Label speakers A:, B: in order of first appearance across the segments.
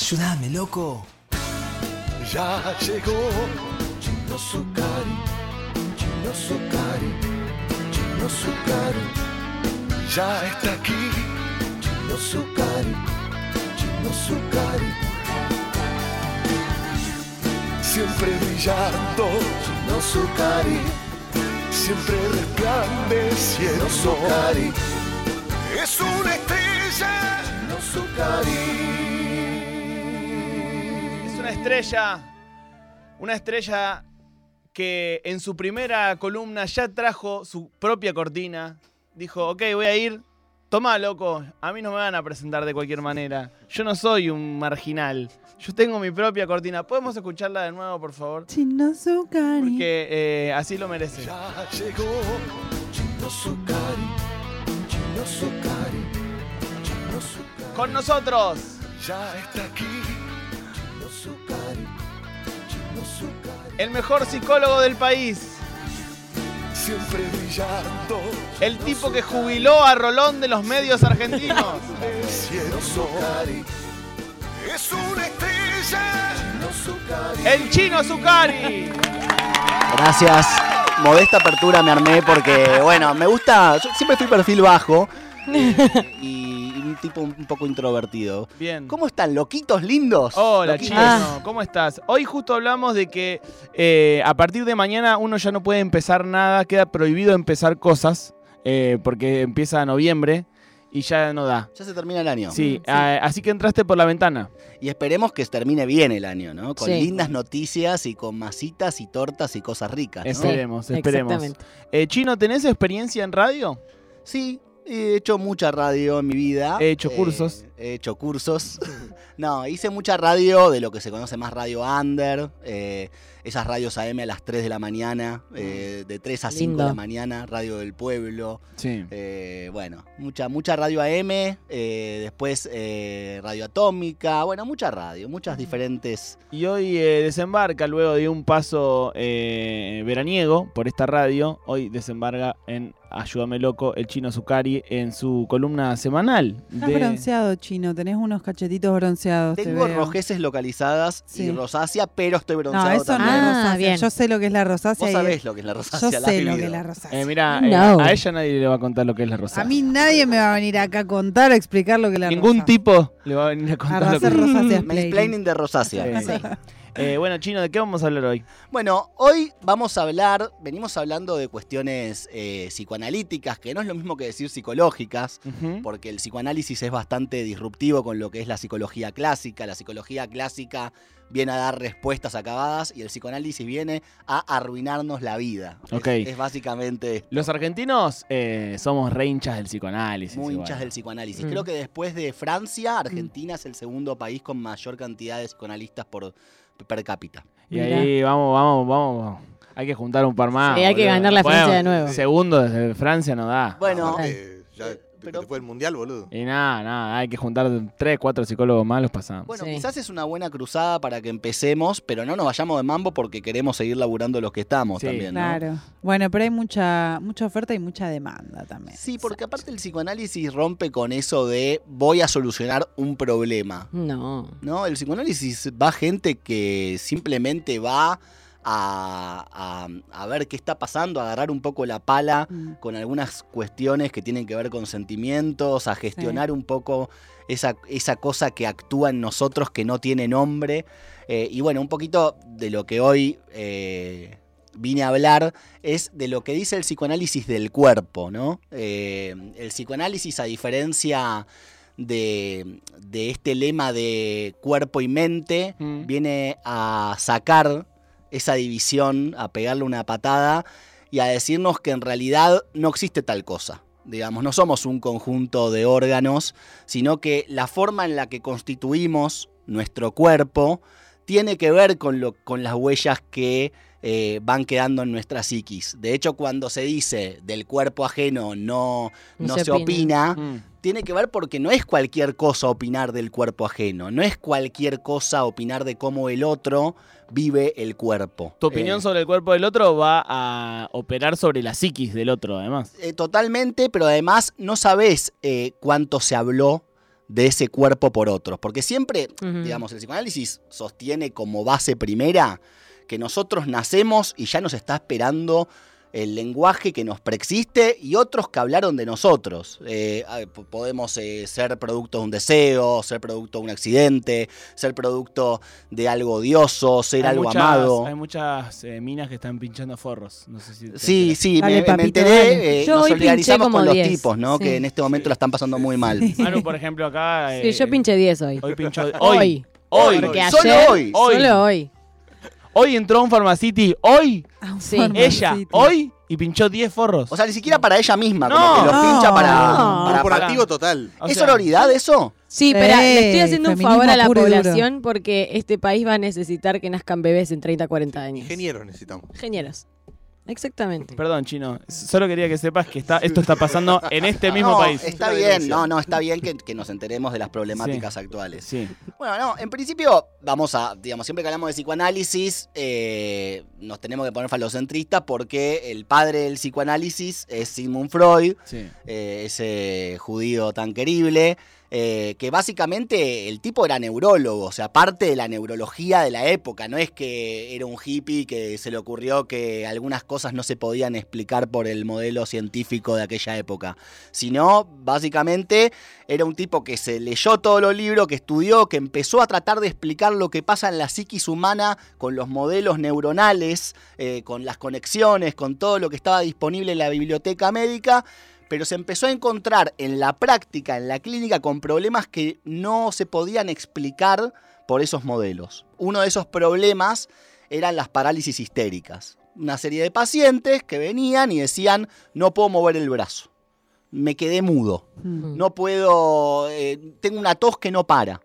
A: Ayúdame, loco.
B: Ya llegó Chino Zucari, Chino Zucari, Chino Zucari. Ya está aquí Chino Zucari, Chino Zucari. Siempre brillando Chino Zucari, siempre resplandeciendo Zucari. Es una estrella Chino Zucari.
C: Una estrella, una estrella que en su primera columna ya trajo su propia cortina. Dijo, ok, voy a ir. Toma, loco, a mí no me van a presentar de cualquier manera. Yo no soy un marginal. Yo tengo mi propia cortina. ¿Podemos escucharla de nuevo, por favor?
D: Chino Zucari.
C: Porque eh, así lo merece.
B: Ya llegó Chino Zucari, Chino Zucari, Chino Zucari.
C: Con nosotros,
B: Ya está aquí
C: el mejor psicólogo del país.
B: Siempre brillando
C: El tipo que jubiló a Rolón de los medios argentinos.
B: el cielo Zucari. Es una estrella Chino Zucari.
C: El chino Zucari.
E: Gracias. Modesta apertura me armé porque, bueno, me gusta. Yo siempre fui perfil bajo y, tipo un poco introvertido.
C: Bien.
E: ¿Cómo están, loquitos lindos?
C: Hola,
E: Loquitos.
C: chino. ¿Cómo estás? Hoy justo hablamos de que eh, a partir de mañana uno ya no puede empezar nada, queda prohibido empezar cosas eh, porque empieza noviembre y ya no da.
E: Ya se termina el año.
C: Sí, ah, así que entraste por la ventana.
E: Y esperemos que termine bien el año, ¿no? Con
F: Sí.
E: lindas noticias y con masitas y tortas y cosas ricas, ¿no?
C: Esperemos, esperemos.
F: Exactamente.
C: Eh, chino, ¿tenés experiencia en radio?
E: Sí, he hecho mucha radio en mi vida.
C: He hecho cursos.
E: He hecho cursos. no, hice mucha radio de lo que se conoce más radio under. eh, esas radios AM a las 3 de la mañana, eh, de 3 a 5 de la mañana, radio del pueblo.
C: Sí.
E: eh, bueno, mucha, mucha radio AM, eh, después eh, radio atómica, bueno, mucha radio, muchas diferentes.
C: Y hoy eh, desembarca, luego de un paso eh, veraniego por esta radio, hoy desembarca en Ayúdame Loco, el chino Zucari, en su columna semanal.
D: Estás
C: de-
D: bronceado, chino. Tenés unos cachetitos bronceados. te
E: Tengo rojeces localizadas y rosácea, pero estoy bronceado
D: No, eso
E: también.
D: no es
F: Ah,
D: rosácea.
F: bien.
D: Yo sé lo que es la rosácea.
E: Vos
D: y-
E: sabés lo que es la
D: Yo
E: rosácea, la
D: sé lo que es la rosácea.
C: Eh, mira,
F: No.
C: eh, a ella nadie le va a contar lo que es la rosácea.
D: a mí nadie me va a venir acá a contar o explicar lo que es la
C: Ningún
D: rosácea.
C: tipo le va a venir a contar lo que
D: hacer rosácea
E: Mansplaining de rosácea.
C: Sí. Eh, bueno, chino, ¿de qué vamos a hablar hoy?
E: Bueno, hoy vamos a hablar, venimos hablando de cuestiones eh, psicoanalíticas, que no es lo mismo que decir psicológicas, porque el psicoanálisis es bastante disruptivo con lo que es la psicología clásica. La psicología clásica viene a dar respuestas acabadas y el psicoanálisis viene a arruinarnos la vida. Es-
C: Ok.
E: Es, básicamente
C: Los argentinos eh, somos re hinchas del psicoanálisis.
E: muy
C: igual.
E: hinchas del psicoanálisis.
F: Mm.
E: Creo que después de Francia, Argentina es el segundo país con mayor cantidad de psicoanalistas por per cápita.
C: Y ahí vamos, vamos, vamos. Hay que juntar un par más.
F: Sí, hay que ganar la
C: Bueno,
F: Francia de nuevo.
C: Segundo desde Francia no da.
E: Bueno,
G: Aparte, ya
E: pero-
G: te fue el mundial, boludo.
C: Y nada, nada, hay que juntar tres, cuatro psicólogos más, los pasamos.
E: Bueno,
F: Sí.
E: quizás es una buena cruzada para que empecemos, pero no nos vayamos de mambo porque queremos seguir laburando los que estamos
C: Sí.
E: también, ¿no?
D: Claro. Bueno, pero hay mucha, mucha oferta y mucha demanda también.
E: Sí, porque aparte el psicoanálisis rompe con eso de voy a solucionar un problema.
F: No.
E: ¿No? El psicoanálisis va gente que simplemente va a, a- a ver qué está pasando, a agarrar un poco la pala
D: Mm.
E: con algunas cuestiones que tienen que ver con sentimientos, a gestionar un poco esa, esa cosa que actúa en nosotros que no tiene nombre. Eh, y bueno, un poquito de lo que hoy eh, vine a hablar es de lo que dice el psicoanálisis del cuerpo, ¿no? Eh, el psicoanálisis, a diferencia de, de este lema de cuerpo y mente,
C: Mm.
E: viene a sacar esa división, a pegarle una patada y a decirnos que en realidad no existe tal cosa. Digamos, no somos un conjunto de órganos, sino que la forma en la que constituimos nuestro cuerpo tiene que ver con, lo, con las huellas que eh, van quedando en nuestra psiquis. De hecho, cuando se dice del cuerpo ajeno no, no, se, opina,
C: Mm.
E: tiene que ver porque no es cualquier cosa opinar del cuerpo ajeno, no es cualquier cosa opinar de cómo el otro vive el cuerpo.
C: Tu opinión
E: Eh,
C: sobre el cuerpo del otro va a operar sobre la psiquis del otro, además.
E: eh, totalmente, pero además no sabes eh, cuánto se habló de ese cuerpo por otros. Porque siempre, digamos, el psicoanálisis sostiene como base primera que nosotros nacemos y ya nos está esperando el lenguaje que nos preexiste y otros que hablaron de nosotros. Eh, podemos eh, ser producto de un deseo, ser producto de un accidente, ser producto de algo odioso, ser
C: Hay
E: algo
C: muchas-
E: amado.
C: Hay muchas eh, minas que están pinchando forros. No sé si
E: Sí,
C: enteras.
E: sí,
D: Dale,
E: me, enteré. eh, nos solidarizamos con los
A: 10,
E: tipos, ¿no?
A: sí.
E: Que en este momento
C: Sí.
E: la están pasando muy mal.
C: Manu, por ejemplo, acá.
A: Sí, yo pinché 10 hoy.
C: Hoy pinchó. Hoy.
A: Hoy.
C: Hoy.
A: Porque
E: Solo
A: ayer,
E: hoy.
C: Hoy.
A: Solo hoy.
C: Hoy entró a un Pharmacity. Hoy.
A: Sí.
C: Ella. Hoy. Y pinchó 10 forros.
E: O sea, ni siquiera para ella misma,
C: No.
E: como que lo pincha para.
A: No.
E: para-
F: Corporativo total.
C: O
E: ¿Es
C: sea,
E: sororidad eso?
A: Sí, pero le estoy haciendo un
D: feminismo
A: favor a la
D: puro y duro.
A: población porque este país va a necesitar que nazcan bebés en 30, 40 años.
F: Ingenieros necesitamos.
A: Ingenieros. Exactamente.
C: Perdón, chino. Solo quería que sepas que está, esto está pasando en este mismo
E: No,
C: país.
E: Está bien, no, no, está bien que, que nos enteremos de las problemáticas actuales.
C: Sí.
E: Bueno, no, en principio, vamos a, digamos, siempre que hablamos de psicoanálisis, eh, nos tenemos que poner falocentristas porque el padre del psicoanálisis es Sigmund Freud,
C: Sí.
E: eh, ese judío tan querible, eh, que básicamente el tipo era neurólogo, o sea, parte de la neurología de la época, no es que era un hippie que se le ocurrió que algunas cosas no se podían explicar por el modelo científico de aquella época, sino básicamente era un tipo que se leyó todos los libros, que estudió, que empezó a tratar de explicar lo que pasa en la psiquis humana con los modelos neuronales, eh, con las conexiones, con todo lo que estaba disponible en la biblioteca médica, pero se empezó a encontrar en la práctica, en la clínica, con problemas que no se podían explicar por esos modelos. Uno de esos problemas eran las parálisis histéricas. Una serie de pacientes que venían y decían, no puedo mover el brazo, me quedé mudo.
D: Mm.
E: No puedo. eh, tengo una tos que no para.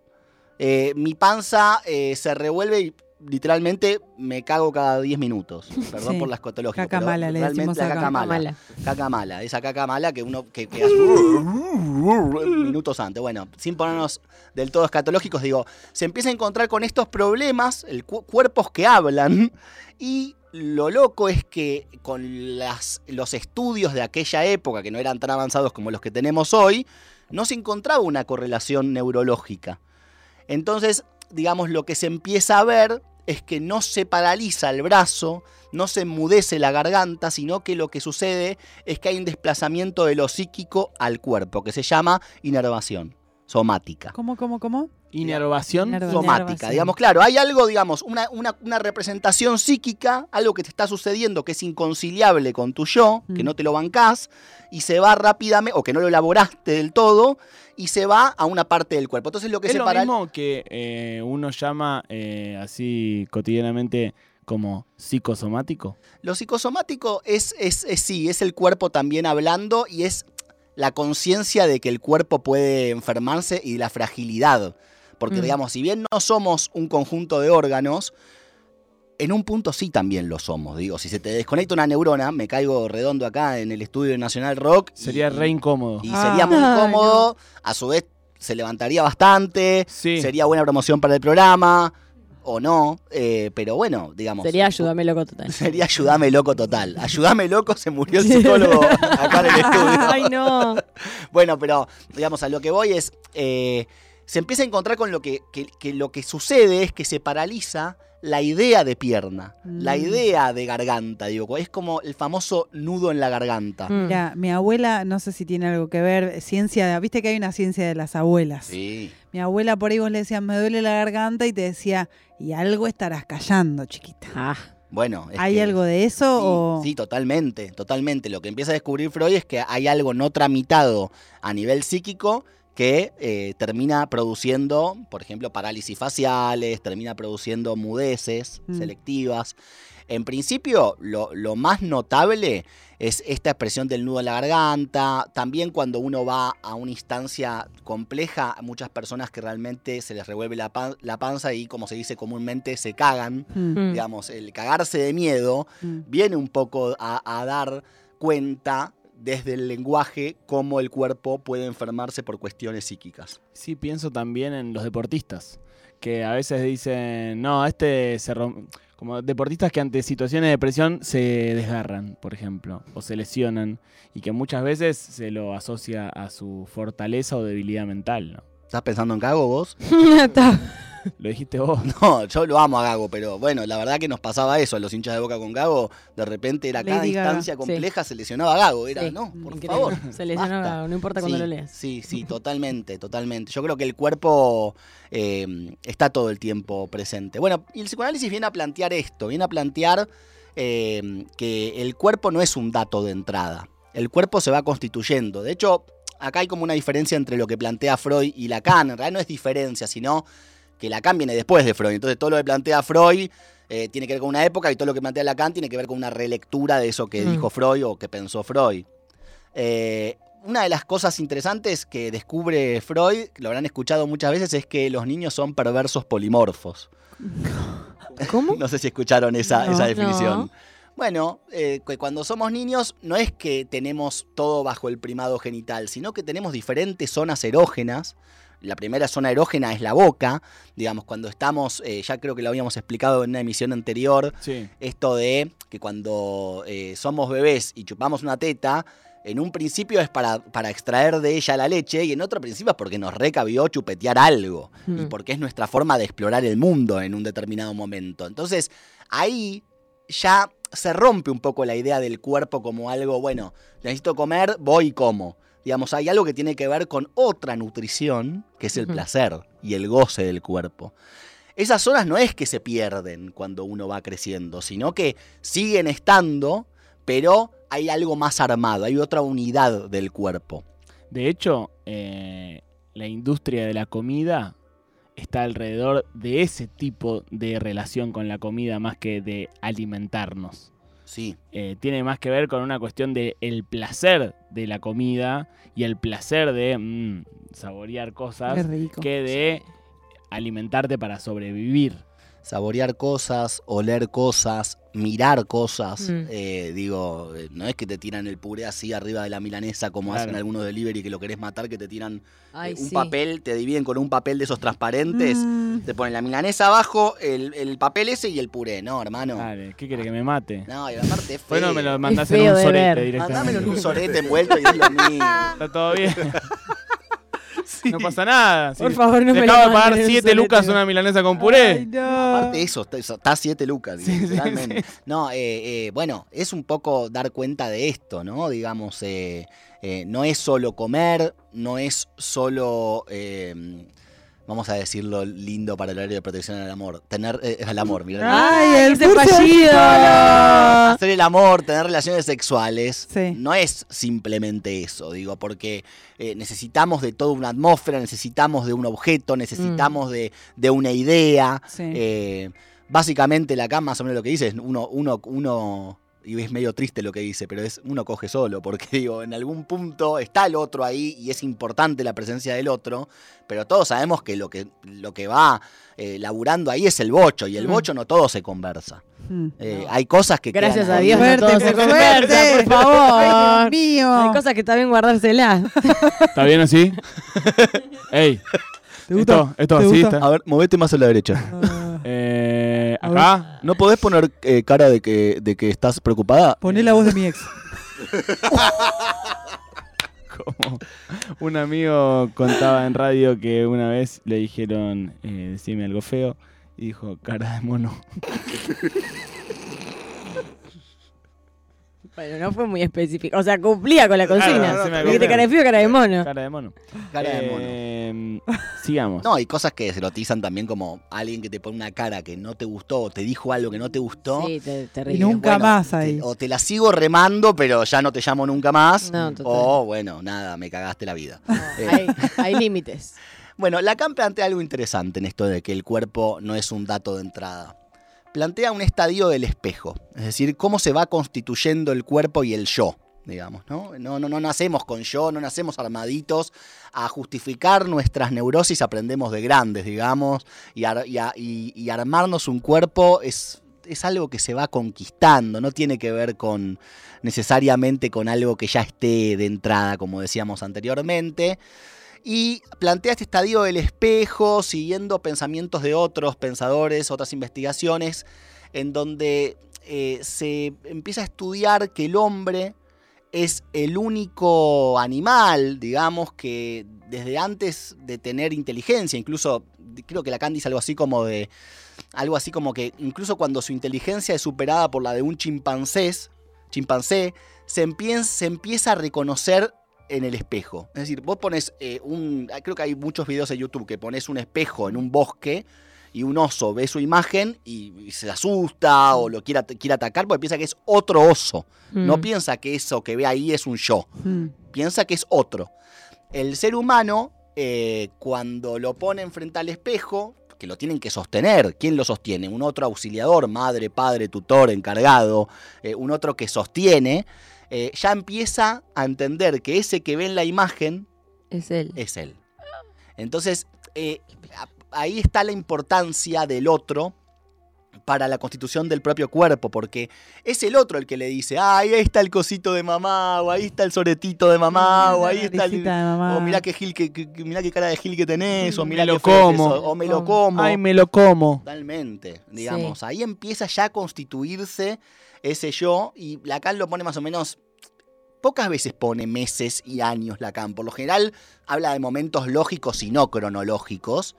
E: Eh, mi panza eh, se revuelve y literalmente me cago cada 10 minutos. Perdón
D: Sí.
E: por la escotología.
D: Caca
E: pero
D: mala, le decimos
E: la caca mala.
A: Mala.
E: Caca mala. Esa caca mala que uno que, que hace minutos antes. Bueno, sin ponernos del todo escatológicos, digo, se empieza a encontrar con estos problemas, el cu- cuerpos que hablan, y lo loco es que con las, los estudios de aquella época, que no eran tan avanzados como los que tenemos hoy, no se encontraba una correlación neurológica. Entonces, digamos, lo que se empieza a ver es que no se paraliza el brazo, no se enmudece la garganta, sino que lo que sucede es que hay un desplazamiento de lo psíquico al cuerpo, que se llama inervación somática.
D: ¿Cómo, cómo, cómo?
C: Inervación.
D: Inerva-
E: Somática,
D: inervación.
E: digamos, claro, hay algo, digamos, una, una- una representación psíquica, algo que te está sucediendo que es inconciliable con tu yo, que
D: Mm.
E: no te lo bancás, y se va rápidamente, o que no lo elaboraste del todo, y se va a una parte del cuerpo. Entonces lo que
C: Es lo mismo que eh, uno llama eh, así cotidianamente como psicosomático.
E: Lo psicosomático es, es, es sí, es el cuerpo también hablando y es la conciencia de que el cuerpo puede enfermarse y la fragilidad. Porque,
A: Mm.
E: digamos, si bien no somos un conjunto de órganos, en un punto sí también lo somos. Digo, si se te desconecta una neurona, me caigo redondo acá en el estudio Nacional Rock. y-
C: Sería re incómodo.
E: Y
D: Ah.
E: sería muy incómodo. A su vez, se levantaría bastante.
C: Sí.
E: Sería buena promoción para el programa. O no. eh, pero bueno, digamos.
A: Sería ayúdame loco total.
E: Sería ayúdame loco total. Ayúdame loco, se murió el psicólogo acá en el estudio.
A: Ay, no.
E: Bueno, pero digamos, a lo que voy es. eh, se empieza a encontrar con lo que, que- que lo que sucede es que se paraliza la idea de pierna, la
D: Mm.
E: idea de garganta, digo, es como el famoso nudo en la garganta.
A: Mm.
D: Mira, mi abuela, no sé si tiene algo que ver, ciencia, viste que hay una ciencia de las abuelas.
E: Sí.
D: Mi abuela por ahí vos le decías, me duele la garganta y te decía, y algo estarás callando, chiquita.
A: Ah,
E: Bueno, es
D: ¿Hay
E: que-
D: algo de eso
E: Sí,
D: o...?
E: sí, totalmente, totalmente. Lo que empieza a descubrir Freud es que hay algo no tramitado a nivel psíquico que eh, termina produciendo, por ejemplo, parálisis faciales, termina produciendo mudeces
D: Mm.
E: selectivas. En principio, lo, lo más notable es esta expresión del nudo en la garganta. También cuando uno va a una instancia compleja, a muchas personas que realmente se les revuelve la, pan- la panza y, como se dice comúnmente, se cagan.
D: Mm,
A: mm.
E: Digamos, el cagarse de miedo
D: mm.
E: viene un poco a, a dar cuenta desde el lenguaje cómo el cuerpo puede enfermarse por cuestiones psíquicas.
C: Sí, pienso también en los deportistas, que a veces dicen, no, este se rom-". Como deportistas que ante situaciones de presión se desgarran, por ejemplo, o se lesionan, y que muchas veces se lo asocia a su fortaleza o debilidad mental, ¿no?
E: ¿Estás pensando en Gago vos?
C: Lo dijiste vos.
E: No, yo lo amo a Gago, pero bueno, la verdad que nos pasaba eso a los hinchas de boca con Gago. De repente era cada
D: Lady Gaga.
E: instancia compleja, se lesionaba a Gago. Era,
A: Sí,
E: no, por
A: increíble.
E: favor.
A: Se lesiona,
E: basta.
A: no importa cuando
E: Sí,
A: lo leas.
E: Sí, sí, totalmente, totalmente. Yo creo que el cuerpo eh, está todo el tiempo presente. Bueno, y el psicoanálisis viene a plantear esto, viene a plantear eh, que el cuerpo no es un dato de entrada. El cuerpo se va constituyendo. De hecho, acá hay como una diferencia entre lo que plantea Freud y Lacan. En realidad no es diferencia, sino que Lacan viene después de Freud. Entonces todo lo que plantea Freud eh, tiene que ver con una época y todo lo que plantea Lacan tiene que ver con una relectura de eso que
A: Mm.
E: dijo Freud o que pensó Freud. Eh, una de las cosas interesantes que descubre Freud, lo habrán escuchado muchas veces, es que los niños son perversos polimorfos.
A: ¿Cómo?
E: No sé si escucharon esa,
D: No.
E: esa definición.
A: No.
E: Bueno, eh, que cuando somos niños no es que tenemos todo bajo el primado genital, sino que tenemos diferentes zonas erógenas. La primera zona erógena es la boca, digamos, cuando estamos, eh, ya creo que lo habíamos explicado en una emisión anterior,
C: Sí.
E: esto de que cuando eh, somos bebés y chupamos una teta, en un principio es para, para extraer de ella la leche y en otro principio es porque nos recabió chupetear algo y
A: Mm.
E: porque es nuestra forma de explorar el mundo en un determinado momento. Entonces, ahí ya se rompe un poco la idea del cuerpo como algo, bueno, necesito comer, voy y como. Digamos, hay algo que tiene que ver con otra nutrición, que es el placer y el goce del cuerpo. Esas zonas no es que se pierden cuando uno va creciendo, sino que siguen estando, pero hay algo más armado, hay otra unidad del cuerpo.
C: De hecho, eh, la industria de la comida está alrededor de ese tipo de relación con la comida más que de alimentarnos.
E: Sí,
C: Eh, tiene más que ver con una cuestión de el placer de la comida y el placer de mm, saborear cosas que de alimentarte para sobrevivir.
E: Saborear cosas, oler cosas, mirar cosas.
A: Mm.
E: eh, digo, eh, no es que te tiran el puré así arriba de la milanesa como
C: Claro.
E: hacen algunos delivery que lo querés matar, que te tiran
A: Ay,
E: eh, un
A: sí.
E: papel, te dividen con un papel de esos transparentes.
D: Mm,
E: Te ponen la milanesa abajo, el, el papel ese y el puré, ¿no, hermano?
C: Dale, ¿qué quiere que me mate?
E: No, y aparte es feo.
C: Bueno, me lo mandás en un sorete directamente.
E: Mandámelo en un sorete envuelto y es lo mismo.
C: Está todo bien. No pasa nada.
A: Por
C: Sí.
A: favor, no me
C: acabo de pagar
A: en un
C: 7
A: solete.
C: lucas una milanesa con puré.
D: Ay, no.
E: Aparte de eso, está, eso, está a 7 lucas,
C: Sí, sí,
E: literalmente.
C: sí.
E: No, eh, eh, bueno, es un poco dar cuenta de esto, ¿no? Digamos, eh, eh, no es solo comer, no es solo, eh, vamos a decirlo lindo para el horario de protección al amor, tener eh, al amor, mirá.
D: Ay, el
A: fallido.
E: Hacer el amor, tener relaciones sexuales,
D: Sí.
E: no es simplemente eso, digo, porque eh, necesitamos de toda una atmósfera, necesitamos de un objeto, necesitamos de, de una idea.
D: Sí.
E: Eh, básicamente la cama, más o menos lo que dice es uno, uno, uno, y es medio triste lo que dice, pero es uno coge solo, porque digo, en algún punto está el otro ahí y es importante la presencia del otro, pero todos sabemos que lo que, lo que va eh, laburando ahí es el bocho, y el
A: Mm.
E: bocho no todo se conversa.
D: Mm.
E: Eh, Hay cosas que
A: Gracias
E: quedan
A: a. Dios no todo se conversa, por favor.
D: Ay, Dios mío.
A: Hay cosas que está bien guardárselas.
C: ¿Está bien así? Ey,
D: ¿Te gusta?
C: esto, esto
D: ¿Te
C: así
D: gusta?
C: está.
E: A ver, movete más a la derecha.
C: Eh, Acá.
E: ¿No podés poner eh, cara de que, de que estás preocupada?
D: Poné la voz de mi ex.
C: Como un amigo contaba en radio que una vez le dijeron, eh, decime algo feo, y dijo, cara de mono.
A: Bueno, no fue muy específico. O sea, cumplía con la
C: Claro,
A: consigna.
C: no, me
A: Dijiste
C: ocurre.
A: cara de frío cara de mono.
C: Cara de mono.
E: Cara de mono.
C: Eh, sigamos.
E: No, hay cosas que se erotizan también como alguien que te pone una cara que no te gustó o te dijo algo que no te gustó.
A: Sí, te,
D: Y
A: terrible.
D: nunca más
E: te-
D: ahí.
E: o te la sigo remando, pero ya no te llamo nunca más.
A: No, total.
E: o bueno, nada, me cagaste la vida. Eh,
A: Hay, hay límites.
E: Bueno, Lacan plantea algo interesante en esto de que el cuerpo no es un dato de entrada. Plantea un estadio del espejo, es decir, cómo se va constituyendo el cuerpo y el yo, digamos, ¿no? No, no, no nacemos con yo, no nacemos armaditos. A justificar nuestras neurosis aprendemos de grandes, digamos, y, y armarnos un cuerpo es, es algo que se va conquistando, no tiene que ver con necesariamente con algo que ya esté de entrada, como decíamos anteriormente y plantea este estadio del espejo siguiendo pensamientos de otros pensadores, otras investigaciones, en donde eh, se empieza a estudiar que el hombre es el único animal, digamos, que desde antes de tener inteligencia, incluso creo que Lacan dice algo así como de. Algo así como que incluso cuando su inteligencia es superada por la de un chimpancé, chimpancé se empieza a reconocer en el espejo. Es decir, vos pones eh, un. Creo que hay muchos videos en YouTube que pones un espejo en un bosque y un oso ve su imagen y, y se asusta o lo quiere, quiere atacar porque piensa que es otro oso. No
A: Mm.
E: piensa que eso que ve ahí es un yo.
D: Mm.
E: Piensa que es otro. El ser humano, eh, cuando lo pone frente al espejo, que lo tienen que sostener, ¿quién lo sostiene? Un otro auxiliador, madre, padre, tutor, encargado, eh, un otro que sostiene, eh, ya empieza a entender que ese que ve en la imagen
A: Es él.
E: es él. Entonces, eh, ahí está la importancia del otro para la constitución del propio cuerpo, porque es el otro el que le dice, ay, ahí está el cosito de mamá, o ahí está el soretito de mamá, o ahí está el...
D: naricita de mamá.
E: O mirá qué, gil, que, que- que- mirá qué cara de gil que tenés, o
C: Me
E: mirá
C: lo como.
E: o me lo como.
C: Ay, me lo como.
E: Totalmente, digamos. Ahí empieza ya a constituirse ese yo y Lacan lo pone más o menos... Pocas veces pone meses y años Lacan. Por lo general habla de momentos lógicos y no cronológicos.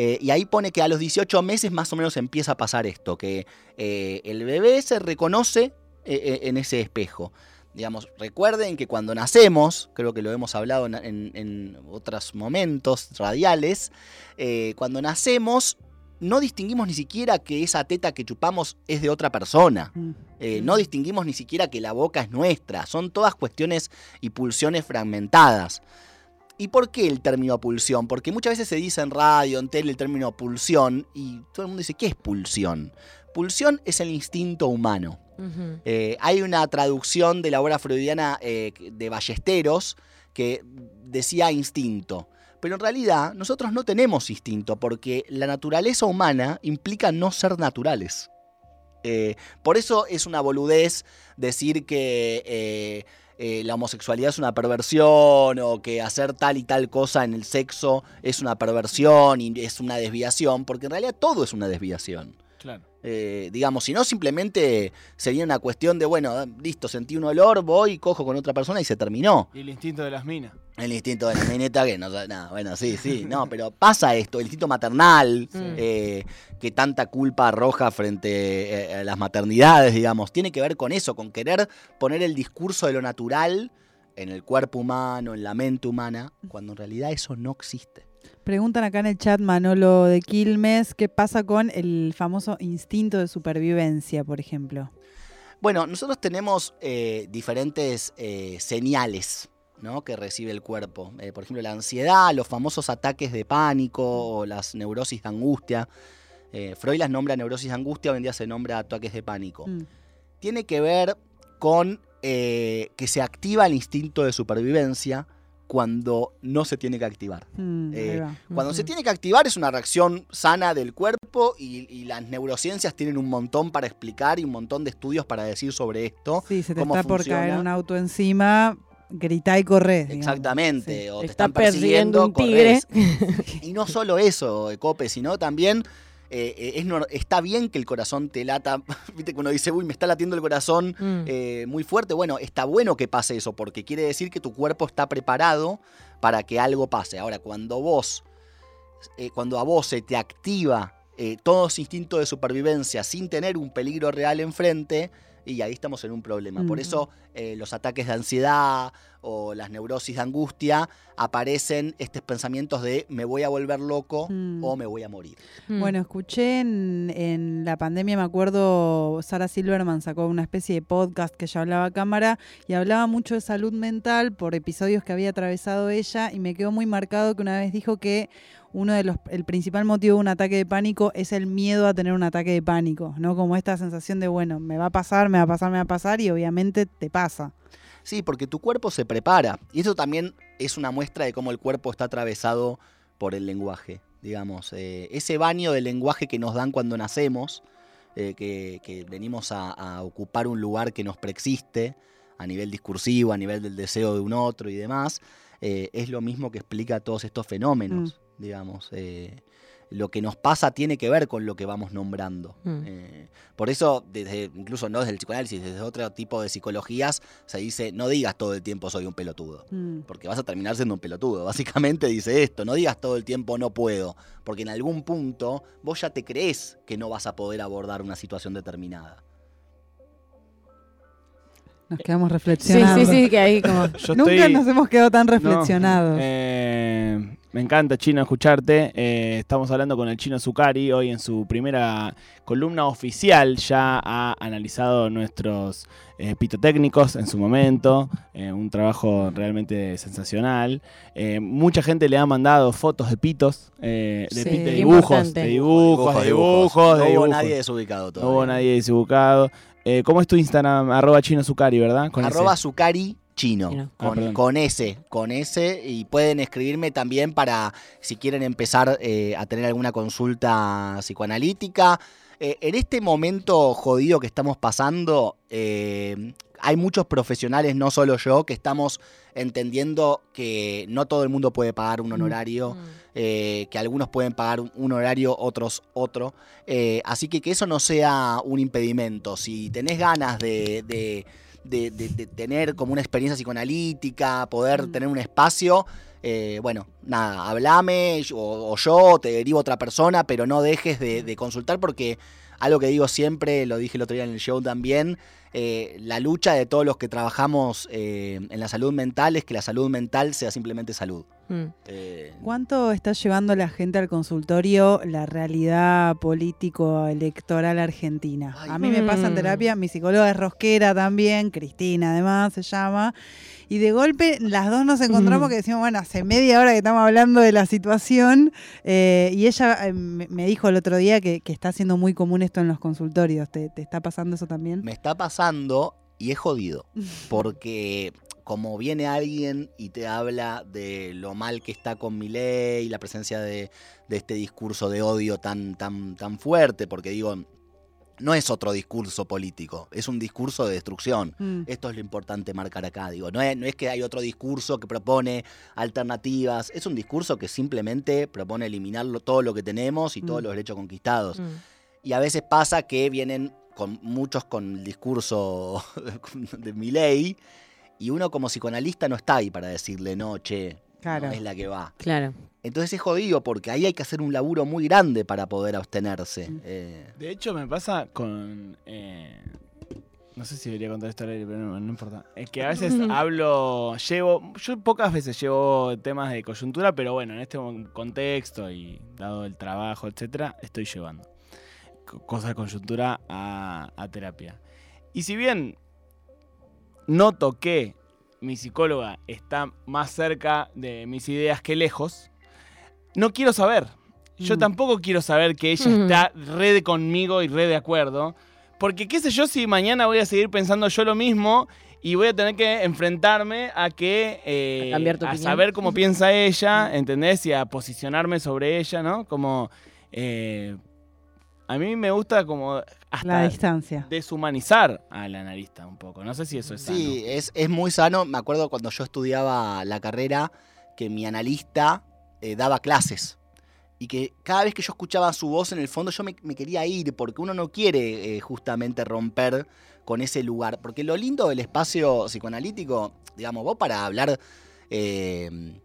E: Eh, y ahí pone que a los 18 meses más o menos empieza a pasar esto, que eh, el bebé se reconoce eh, en ese espejo. Digamos, recuerden que cuando nacemos, creo que lo hemos hablado en, otros momentos radiales, cuando nacemos no distinguimos ni siquiera que esa teta que chupamos es de otra persona.
D: Mm.
E: Eh, no distinguimos ni siquiera que la boca es nuestra. Son todas cuestiones y pulsiones fragmentadas. ¿Y por qué el término pulsión? Porque muchas veces se dice en radio, en tele, el término pulsión y todo el mundo dice, ¿qué es pulsión? Pulsión es el instinto humano. Eh, hay una traducción de la obra freudiana eh, de Ballesteros que decía instinto. Pero en realidad nosotros no tenemos instinto porque la naturaleza humana implica no ser naturales. Eh, por eso es una boludez decir que eh, eh, la homosexualidad es una perversión o que hacer tal y tal cosa en el sexo es una perversión y es una desviación, porque en realidad todo es una desviación.
C: Claro.
E: Eh, digamos, si no, simplemente sería una cuestión de, bueno, listo, sentí un olor, voy, cojo con otra persona y se terminó.
C: Y el instinto de las minas.
E: El instinto de la mineta que no nada. Bueno, sí, sí, no, pero pasa esto, el instinto maternal,
A: Sí.
E: eh, que tanta culpa arroja frente eh, a las maternidades, digamos, tiene que ver con eso, con querer poner el discurso de lo natural en el cuerpo humano, en la mente humana, cuando en realidad eso no existe.
D: Preguntan acá en el chat Manolo de Quilmes, ¿qué pasa con el famoso instinto de supervivencia, por ejemplo?
E: Bueno, nosotros tenemos eh, diferentes eh, señales ¿no? que recibe el cuerpo. Eh, por ejemplo, la ansiedad, los famosos ataques de pánico o las neurosis de angustia. Freud las nombra neurosis de angustia, hoy en día se nombra ataques de pánico.
D: Mm.
E: Tiene que ver con que se activa el instinto de supervivencia cuando no se tiene que activar.
D: Mm,
E: Eh. Cuando se tiene que activar es una reacción sana del cuerpo y, y las neurociencias tienen un montón para explicar y un montón de estudios para decir sobre esto.
D: Sí, se te
E: cómo
D: está por
E: funciona.
D: caer un auto encima, gritá y corre. digamos.
E: Exactamente, o te
A: Está
E: están
A: persiguiendo
E: persiguiendo,
A: un tigre.
E: corres. Y no solo eso, Cope, sino también eh, eh, es nor- está bien que el corazón te lata. Viste que uno dice, uy, me está latiendo el corazón
A: Mm.
E: eh, muy fuerte. Bueno, está bueno que pase eso, porque quiere decir que tu cuerpo está preparado para que algo pase. Ahora, cuando vos, eh, cuando a vos se te activa todo ese instinto de supervivencia sin tener un peligro real enfrente, y ahí estamos en un problema. Por eso eh, los ataques de ansiedad o las neurosis de angustia aparecen estos pensamientos de me voy a volver loco
D: Mm.
E: o me voy a morir.
A: Mm.
D: Bueno, escuché en, en la pandemia, me acuerdo, Sara Silverman sacó una especie de podcast que ya hablaba a cámara y hablaba mucho de salud mental por episodios que había atravesado ella y me quedó muy marcado que una vez dijo que uno de los, el principal motivo de un ataque de pánico es el miedo a tener un ataque de pánico, ¿no? Como esta sensación de, bueno, me va a pasar, me va a pasar, me va a pasar y obviamente te pasa.
E: Sí, porque tu cuerpo se prepara. Y eso también es una muestra de cómo el cuerpo está atravesado por el lenguaje. Digamos, eh, ese baño de lenguaje que nos dan cuando nacemos, eh, que, que venimos a, a ocupar un lugar que nos preexiste a nivel discursivo, a nivel del deseo de un otro y demás, eh, es lo mismo que explica todos estos fenómenos, digamos. eh, lo que nos pasa tiene que ver con lo que vamos nombrando.
A: Mm.
E: Eh, por eso, desde, incluso no desde el psicoanálisis, desde otro tipo de psicologías, se dice, no digas todo el tiempo soy un pelotudo.
D: Mm.
E: Porque vas a terminar siendo un pelotudo. Básicamente dice esto, no digas todo el tiempo no puedo. Porque en algún punto vos ya te crees que no vas a poder abordar una situación determinada.
D: Nos quedamos
A: Sí,
D: reflexionando.
A: sí, sí, que ahí como.
C: Yo
D: Nunca
C: estoy-
D: nos hemos quedado tan
C: No,
D: reflexionados.
C: eh, me encanta, Chino, escucharte. Eh, estamos hablando con el Chino Zucari. Hoy en su primera columna oficial ya ha analizado nuestros eh, pitotécnicos en su momento. Eh, un trabajo realmente sensacional. Eh, mucha gente le ha mandado fotos de pitos, eh, de,
A: Sí,
C: de dibujos,
A: importante.
C: de dibujos, de dibujos,
E: No
C: de
E: hubo
C: dibujos.
E: nadie desubicado
C: No
E: todavía.
C: hubo nadie desubicado. Eh, ¿Cómo es tu Instagram? Arroba Chino Zucari, ¿verdad? Con
E: Arroba
C: ese.
E: Zucari Chino,
A: Chino.
C: Ah,
E: con, con S, con S, y pueden escribirme también para si quieren empezar eh, a tener alguna consulta psicoanalítica. Eh, en este momento jodido que estamos pasando, eh, hay muchos profesionales, no solo yo, que estamos entendiendo que no todo el mundo puede pagar un honorario eh, que algunos pueden pagar un, un horario, otros otro. Eh, así que que eso no sea un impedimento. Si tenés ganas de, de- de- de- de tener como una experiencia psicoanalítica, poder
D: Mm.
E: tener un espacio, eh, bueno, nada, hablame yo- o, yo, te derivo a otra persona, pero no dejes de, de consultar porque algo que digo siempre, lo dije el otro día en el show también, eh, la lucha de todos los que trabajamos eh, en la salud mental es que la salud mental sea simplemente salud.
A: Mm.
E: Eh,
D: ¿Cuánto está llevando la gente al consultorio la realidad político-electoral argentina?
E: Ay.
D: a mí me pasa en
A: Mm.
D: terapia, mi psicóloga es rosquera también, Cristina además se llama, y de golpe las dos nos encontramos
A: Mm.
D: que decimos, bueno, hace media hora que estamos hablando de la situación, eh, y ella eh, me dijo el otro día que, que está siendo muy común esto en los consultorios. ¿Te, te está pasando eso también?
E: Me está pasando y es jodido. Porque como viene alguien y te habla de lo mal que está con mi ley, la presencia de, de este discurso de odio tan, tan, tan fuerte, porque digo, no es otro discurso político, es un discurso de destrucción.
D: Mm.
E: Esto es lo importante marcar acá, digo, no es, no es que hay otro discurso que propone alternativas, es un discurso que simplemente propone eliminar todo lo que tenemos y todos
D: Mm.
E: los derechos conquistados.
A: Mm.
E: Y a veces pasa que vienen con muchos con el discurso de mi ley y uno como psicoanalista no está ahí para decirle, no, che,
D: Claro.
E: no es la que va.
A: Claro.
E: Entonces es jodido porque ahí hay que hacer un laburo muy grande para poder abstenerse.
D: Mm.
E: Eh,
C: De hecho, me pasa con. eh, no sé si debería contar esto al aire, pero no, no importa. Es que a veces hablo, llevo. Yo pocas veces llevo temas de coyuntura, pero bueno, en este contexto y dado el trabajo, etcétera, estoy llevando co- cosas de coyuntura a, a terapia. Y si bien noto que mi psicóloga está más cerca de mis ideas que lejos, no quiero saber. Yo
D: Mm.
C: tampoco quiero saber que ella
A: Mm.
C: está re de conmigo y re de acuerdo. Porque qué sé yo si mañana voy a seguir pensando yo lo mismo y voy a tener que enfrentarme a que... eh,
A: A
C: saber cómo piensa ella, ¿entendés? Y a posicionarme sobre ella, ¿no? Como... eh, a mí me gusta como
D: La
C: hasta
D: distancia.
C: deshumanizar al analista un poco. No sé si eso es
E: sí, es, es muy sano. Me acuerdo cuando yo estudiaba la carrera que mi analista eh, daba clases. Y que cada vez que yo escuchaba su voz en el fondo yo me, me quería ir porque uno no quiere eh, justamente romper con ese lugar. Porque lo lindo del espacio psicoanalítico, digamos, vos para hablar... eh,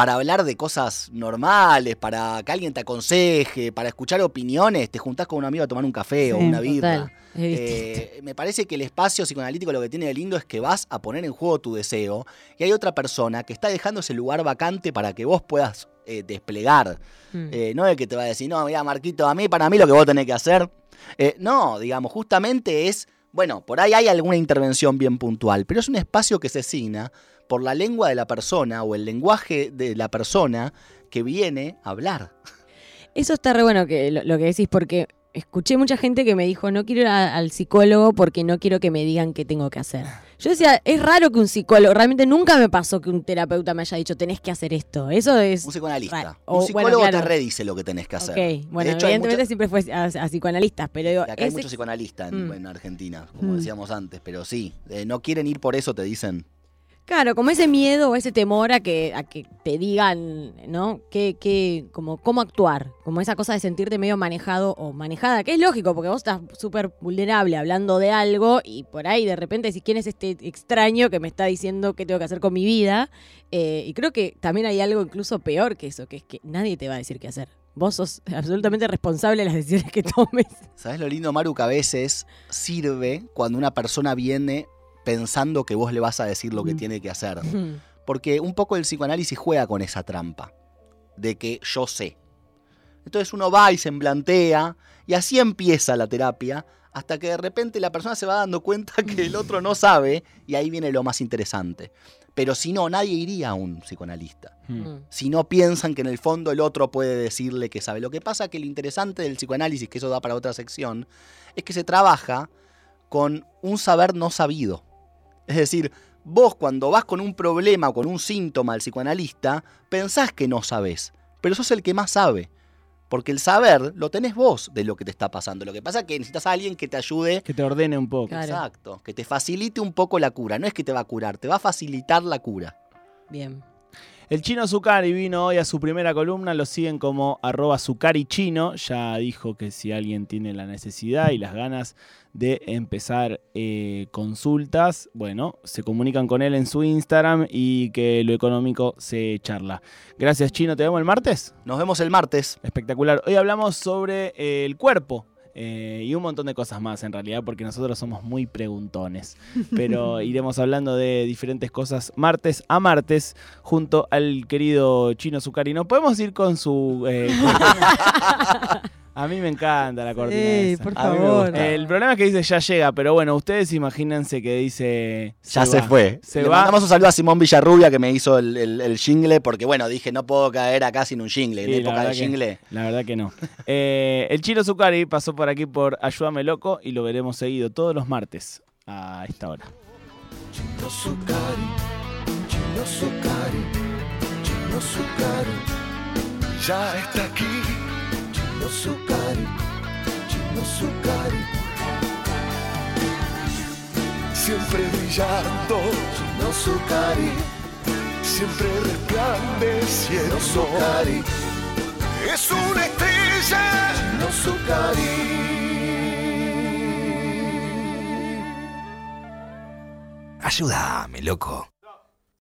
E: para hablar de cosas normales, para que alguien te aconseje, para escuchar opiniones, te juntás con un amigo a tomar un café o una birra. Eh, me parece que el espacio psicoanalítico lo que tiene de lindo es que vas a poner en juego tu deseo y hay otra persona que está dejando ese lugar vacante para que vos puedas eh, desplegar.
A: Mm.
E: Eh, no es que te va a decir, no, mira, Marquito, a mí, para mí lo que vos tenés que hacer. No, digamos, justamente es, bueno, por ahí hay alguna intervención bien puntual, pero es un espacio que se asigna por la lengua de la persona o el lenguaje de la persona que viene a hablar.
A: Eso está re bueno que lo, lo que decís, porque escuché mucha gente que me dijo, no quiero ir a- al psicólogo porque no quiero que me digan qué tengo que hacer. Yo decía, es raro que un psicólogo, realmente nunca me pasó que un terapeuta me haya dicho, tenés que hacer esto. Eso es...
E: Un psicoanalista.
A: Raro.
E: un
A: O, bueno,
E: psicólogo te
A: claro.
E: redice lo que tenés que hacer.
A: Ok, bueno,
E: de hecho,
A: evidentemente
E: mucha-
A: siempre fue a, a psicoanalistas, pero digo,
E: acá hay muchos psicoanalistas en,
A: Mm.
E: en Argentina, como
D: Mm.
E: decíamos antes, pero sí, eh, no quieren ir por eso, te dicen.
A: Claro, como ese miedo o ese temor a que, a que te digan, ¿no? Que, que, como cómo actuar, como esa cosa de sentirte medio manejado o manejada, que es lógico, porque vos estás súper vulnerable hablando de algo y por ahí de repente decís, ¿quién es este extraño que me está diciendo qué tengo que hacer con mi vida? Eh, y creo que también hay algo incluso peor que eso, que es que nadie te va a decir qué hacer. Vos sos absolutamente responsable de las decisiones que tomes.
E: ¿Sabes lo lindo, Maru, que a veces sirve cuando una persona viene pensando que vos le vas a decir lo que
A: Mm.
E: tiene que hacer? Porque un poco el psicoanálisis juega con esa trampa de que yo sé. Entonces uno va y se emplantea y así empieza la terapia hasta que de repente la persona se va dando cuenta que el otro no sabe y ahí viene lo más interesante. Pero si no, nadie iría a un psicoanalista.
A: Mm.
E: Si no piensan que en el fondo el otro puede decirle que sabe. Lo que pasa que lo interesante del psicoanálisis, que eso da para otra sección, es que se trabaja con un saber no sabido. Es decir, vos cuando vas con un problema o con un síntoma al psicoanalista, pensás que no sabés, pero sos el que más sabe. Porque el saber lo tenés vos de lo que te está pasando. Lo que pasa es que necesitas a alguien que te ayude.
C: Que te ordene un poco.
A: Claro.
E: Exacto. Que te facilite un poco la cura. No es que te va a curar, te va a facilitar la cura.
A: Bien.
C: El chino Zucari vino hoy a su primera columna, lo siguen como arroba Chino. Ya dijo que si alguien tiene la necesidad y las ganas de empezar eh, consultas, bueno, se comunican con él en su Instagram y que lo económico se charla. Gracias Chino, ¿te vemos el martes?
E: Nos vemos el martes.
C: Espectacular. Hoy hablamos sobre eh, el cuerpo. Eh, y un montón de cosas más en realidad, porque nosotros somos muy preguntones. Pero iremos hablando de diferentes cosas martes a martes junto al querido Chino Zucari. ¿No podemos ir con su... eh, a mí me encanta la cortina.
D: Ey,
C: esa.
D: por
E: A mí me
D: favor.
E: gusta.
C: El problema es que dice ya llega, pero bueno, ustedes imagínense que dice...
E: Ya se
C: va.
E: fue.
C: Se
E: Le
C: va.
E: mandamos un saludo a Simón Villarrubia que me hizo el, el, el jingle, porque bueno, dije, no puedo caer acá sin un jingle. En
C: Sí, la
E: época de
C: verdad que-
E: jingle.
C: La verdad que no. Eh, el Chino Zucari pasó por aquí por Ayúdame Loco y lo veremos seguido todos los martes a esta hora.
B: Chino Zucari, Chino Zucari, Chino Zucari, ya está aquí. Siempre brillando. Chino Zucari, siempre resplandeciendo. Zucari, es una estrella. Chino Zucari.
F: Ayúdame, loco.